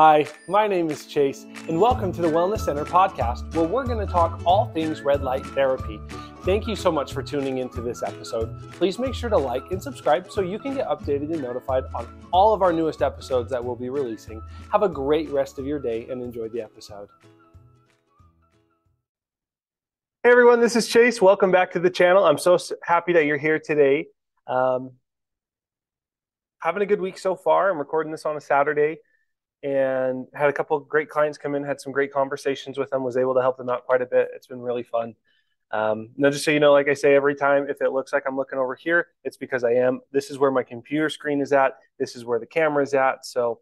Hi, my name is Chase, and welcome to the Wellness Center podcast, where we're going to talk all things red light therapy. Thank you so much for tuning into this episode. Please make sure to like and subscribe so you can get updated and notified on all of our newest episodes that we'll be releasing. Have a great rest of your day and enjoy the episode. Hey everyone, this is Chase. Welcome back to the channel. I'm so happy that you're here today. Um, having a good week so far. I'm recording this on a Saturday and had a couple great clients come in, had some great conversations with them, was able to help them out quite a bit. It's been really fun. Um, now, just so you know, like I say every time, if it looks like I'm looking over here, it's because I am. This is where my computer screen is at. This is where the camera is at. So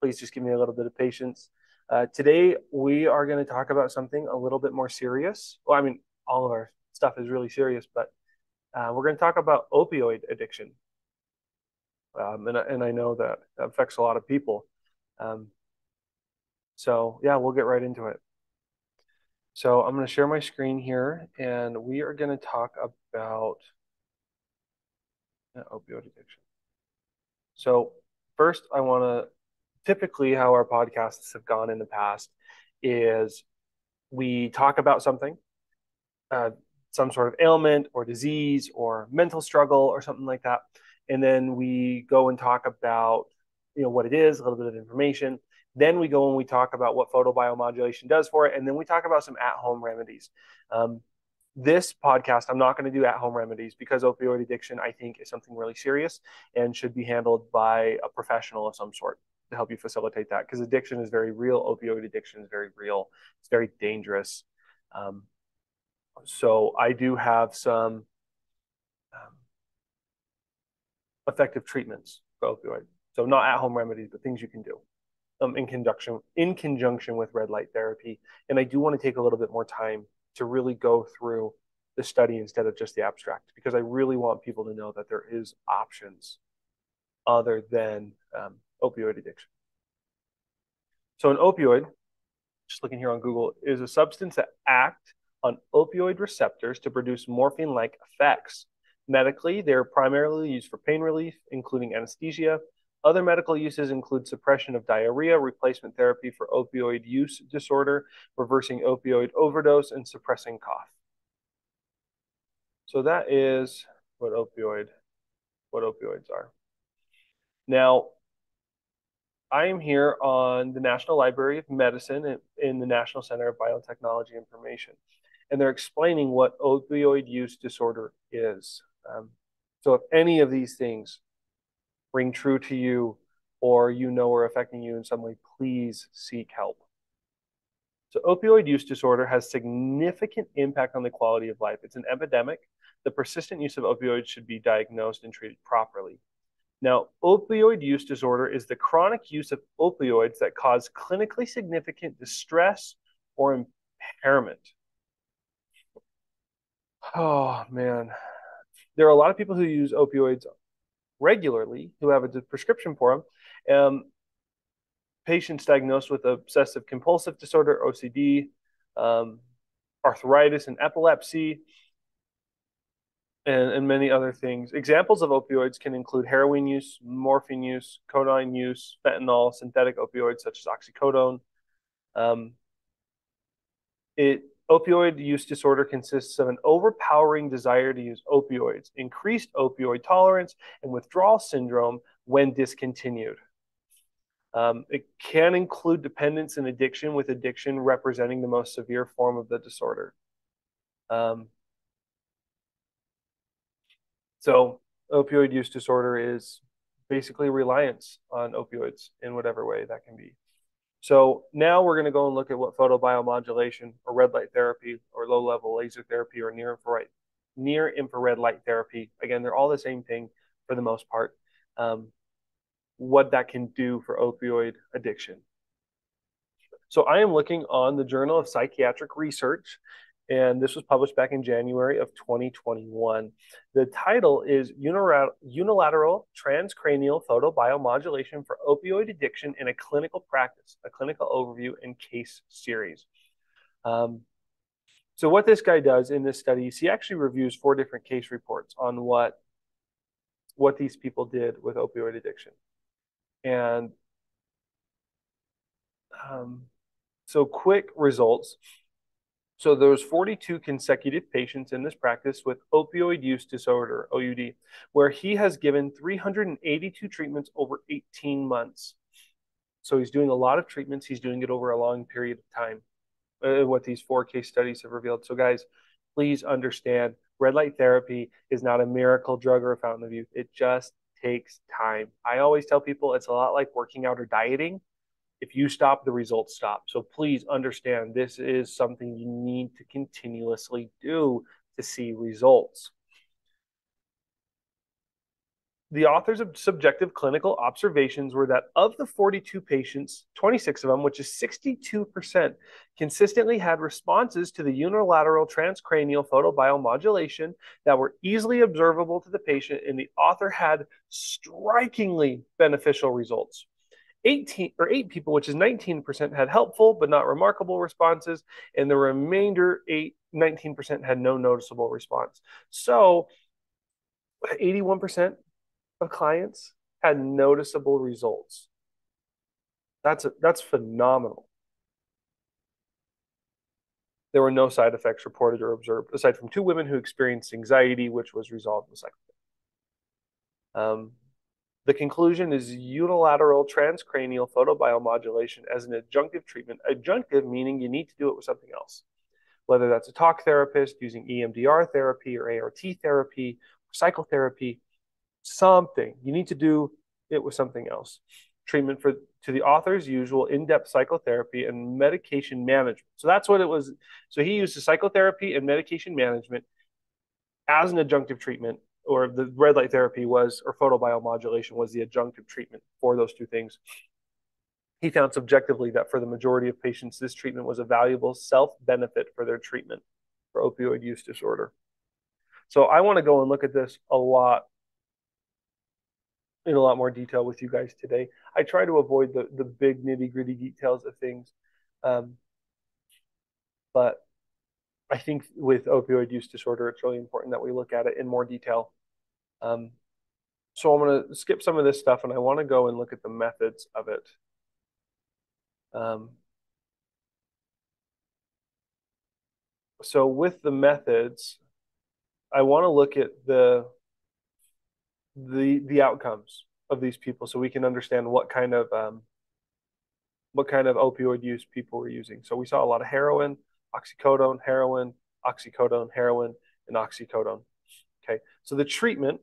please just give me a little bit of patience. Uh, today, we are going to talk about something a little bit more serious. Well, I mean, all of our stuff is really serious, but uh, we're going to talk about opioid addiction. Um, and, and I know that affects a lot of people. Um, so yeah, we'll get right into it. So I'm going to share my screen here, and we are going to talk about opioid addiction. So first, I want to typically how our podcasts have gone in the past is we talk about something, uh, some sort of ailment or disease or mental struggle or something like that, and then we go and talk about you know what it is, a little bit of information. Then we go and we talk about what photobiomodulation does for it, and then we talk about some at-home remedies. Um, this podcast, I'm not going to do at-home remedies because opioid addiction, I think, is something really serious and should be handled by a professional of some sort to help you facilitate that. Because addiction is very real. Opioid addiction is very real. It's very dangerous. Um, so I do have some um, effective treatments for opioid. So not at-home remedies, but things you can do um, in conjunction in conjunction with red light therapy. And I do want to take a little bit more time to really go through the study instead of just the abstract because I really want people to know that there is options other than um, opioid addiction. So an opioid, just looking here on Google, is a substance that act on opioid receptors to produce morphine-like effects. Medically, they're primarily used for pain relief, including anesthesia, other medical uses include suppression of diarrhea, replacement therapy for opioid use disorder, reversing opioid overdose, and suppressing cough. So that is what opioid what opioids are. Now, I am here on the National Library of Medicine in the National Center of Biotechnology Information, and they're explaining what opioid use disorder is. Um, so, if any of these things ring true to you or you know are affecting you in some way, please seek help. So, opioid use disorder has significant impact on the quality of life. It's an epidemic. The persistent use of opioids should be diagnosed and treated properly. Now, opioid use disorder is the chronic use of opioids that cause clinically significant distress or impairment. Oh, man. There are a lot of people who use opioids regularly who have a prescription for them. Um, patients diagnosed with obsessive compulsive disorder, OCD, um, arthritis, and epilepsy, and, and, many other things. Examples of opioids can include heroin use, morphine use, codeine use, fentanyl, synthetic opioids such as oxycodone. Um, it Opioid use disorder consists of an overpowering desire to use opioids, increased opioid tolerance, and withdrawal syndrome when discontinued. Um, it can include dependence and addiction, with addiction representing the most severe form of the disorder. Um, so, opioid use disorder is basically reliance on opioids in whatever way that can be. So now we're going to go and look at what photobiomodulation or red light therapy or low level laser therapy or near infrared, near infrared light therapy. Again, they're all the same thing for the most part. Um, what that can do for opioid addiction. So I am looking on the Journal of Psychiatric Research, and this was published back in January of 2021. The title is Unilateral Transcranial Photobiomodulation for Opioid Addiction in a Clinical Practice, a clinical overview and case series. Um, so what this guy does in this study is he actually reviews four different case reports on what what these people did with opioid addiction. And um, so quick results. So there was 42 consecutive patients in this practice with opioid use disorder, OUD, where he has given 382 treatments over 18 months. So he's doing a lot of treatments. He's doing it over a long period of time. Uh, what these four case studies have revealed. So guys, please understand red light therapy is not a miracle drug or a fountain of youth. It just takes time. I always tell people it's a lot like working out or dieting. If you stop, the results stop. So please understand this is something you need to continuously do to see results. The authors of subjective clinical observations were that of the 42 patients, 26 of them, which is 62%, consistently had responses to the unilateral transcranial photobiomodulation that were easily observable to the patient, and the author had strikingly beneficial results. 18 or 8 people, which is 19%, had helpful but not remarkable responses, and the remainder 8 19% had no noticeable response. So 81% of clients had noticeable results. That's a, that's phenomenal. There were no side effects reported or observed, aside from two women who experienced anxiety, which was resolved with psychotherapy. Um, the conclusion is unilateral transcranial photobiomodulation as an adjunctive treatment. Adjunctive meaning you need to do it with something else, whether that's a talk therapist using EMDR therapy or ART therapy, or psychotherapy, something. You need to do it with something else. Treatment for to the author's usual in-depth psychotherapy and medication management. So that's what it was. So he used psychotherapy and medication management as an adjunctive treatment or the red light therapy was, or photobiomodulation was the adjunctive treatment for those two things. He found subjectively that for the majority of patients, this treatment was a valuable self benefit for their treatment for opioid use disorder. So I want to go and look at this a lot in a lot more detail with you guys today. I try to avoid the, the big nitty gritty details of things. Um, but I think with opioid use disorder, it's really important that we look at it in more detail um, so I'm going to skip some of this stuff and I want to go and look at the methods of it. Um, so with the methods, I want to look at the the the outcomes of these people so we can understand what kind of um, what kind of opioid use people were using. So we saw a lot of heroin, oxycodone, heroin, oxycodone, heroin, and oxycodone. Okay, so the treatment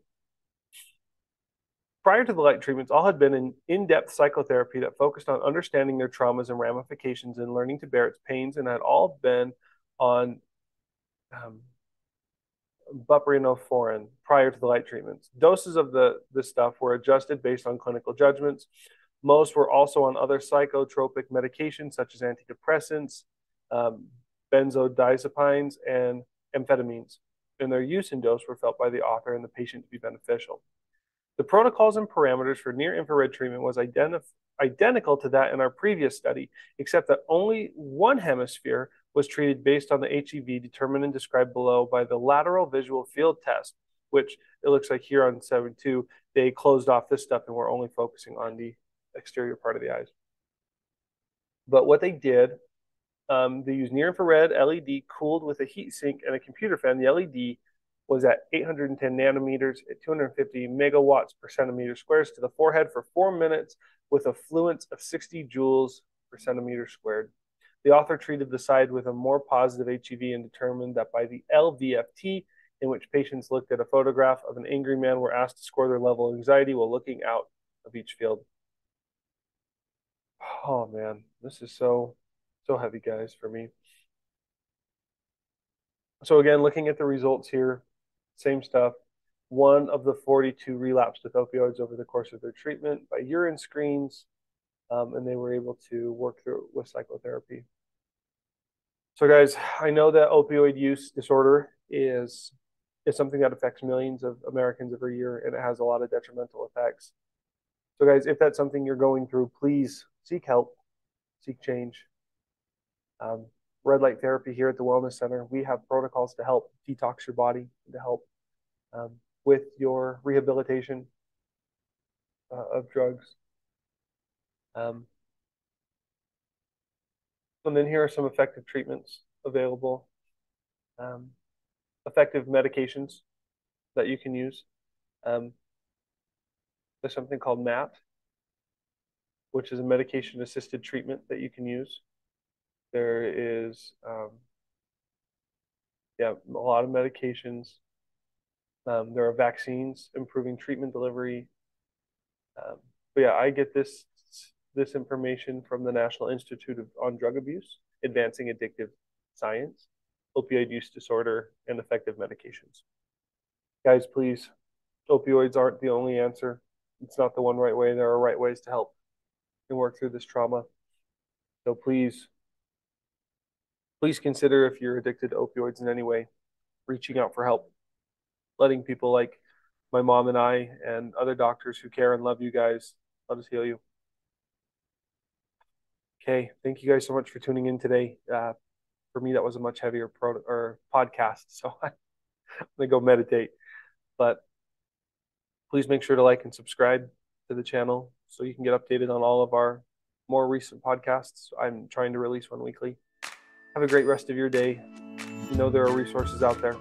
Prior to the light treatments, all had been in depth psychotherapy that focused on understanding their traumas and ramifications and learning to bear its pains, and had all been on um, prior to the light treatments. Doses of the this stuff were adjusted based on clinical judgments. Most were also on other psychotropic medications such as antidepressants, um, benzodiazepines, and amphetamines, and their use and dose were felt by the author and the patient to be beneficial. The protocols and parameters for near infrared treatment was identical to that in our previous study, except that only one hemisphere was treated based on the HEV determined and described below by the lateral visual field test, which it looks like here on 7.2, they closed off this stuff and we're only focusing on the exterior part of the eyes. But what they did, um, they used near infrared LED cooled with a heat sink and a computer fan. The LED was at 810 nanometers at 250 megawatts per centimeter squares to the forehead for four minutes with a fluence of 60 joules per centimeter squared. The author treated the side with a more positive HEV and determined that by the LVFT, in which patients looked at a photograph of an angry man, were asked to score their level of anxiety while looking out of each field. Oh man, this is so, so heavy, guys, for me. So again, looking at the results here, same stuff. One of the 42 relapsed with opioids over the course of their treatment by urine screens, um, and they were able to work through with psychotherapy. So, guys, I know that opioid use disorder is is something that affects millions of Americans every year, and it has a lot of detrimental effects. So, guys, if that's something you're going through, please seek help, seek change. Um, red light therapy here at the Wellness Center, we have protocols to help detox your body, to help um, with your rehabilitation uh, of drugs. Um, And then here are some effective treatments available, um, effective medications that you can use. Um, there's something called MAT, which is a medication assisted treatment that you can use. There is, um, yeah, a lot of medications. Um, there are vaccines improving treatment delivery. Um, but yeah, I get this this information from the National Institute of, on Drug Abuse, Advancing Addictive Science, Opioid Use Disorder, and Effective Medications. Guys, please, opioids aren't the only answer. It's not the one right way. There are right ways to help and work through this trauma. So please, please consider if you're addicted to opioids in any way, reaching out for help, letting people like my mom and I and other doctors who care and love you guys let us heal you. Okay, thank you guys so much for tuning in today. Uh, for me, that was a much heavier pro or podcast, so I'm gonna go meditate. But please make sure to like and subscribe to the channel so you can get updated on all of our more recent podcasts. I'm trying to release one weekly. Have a great rest of your day. You know there are resources out there.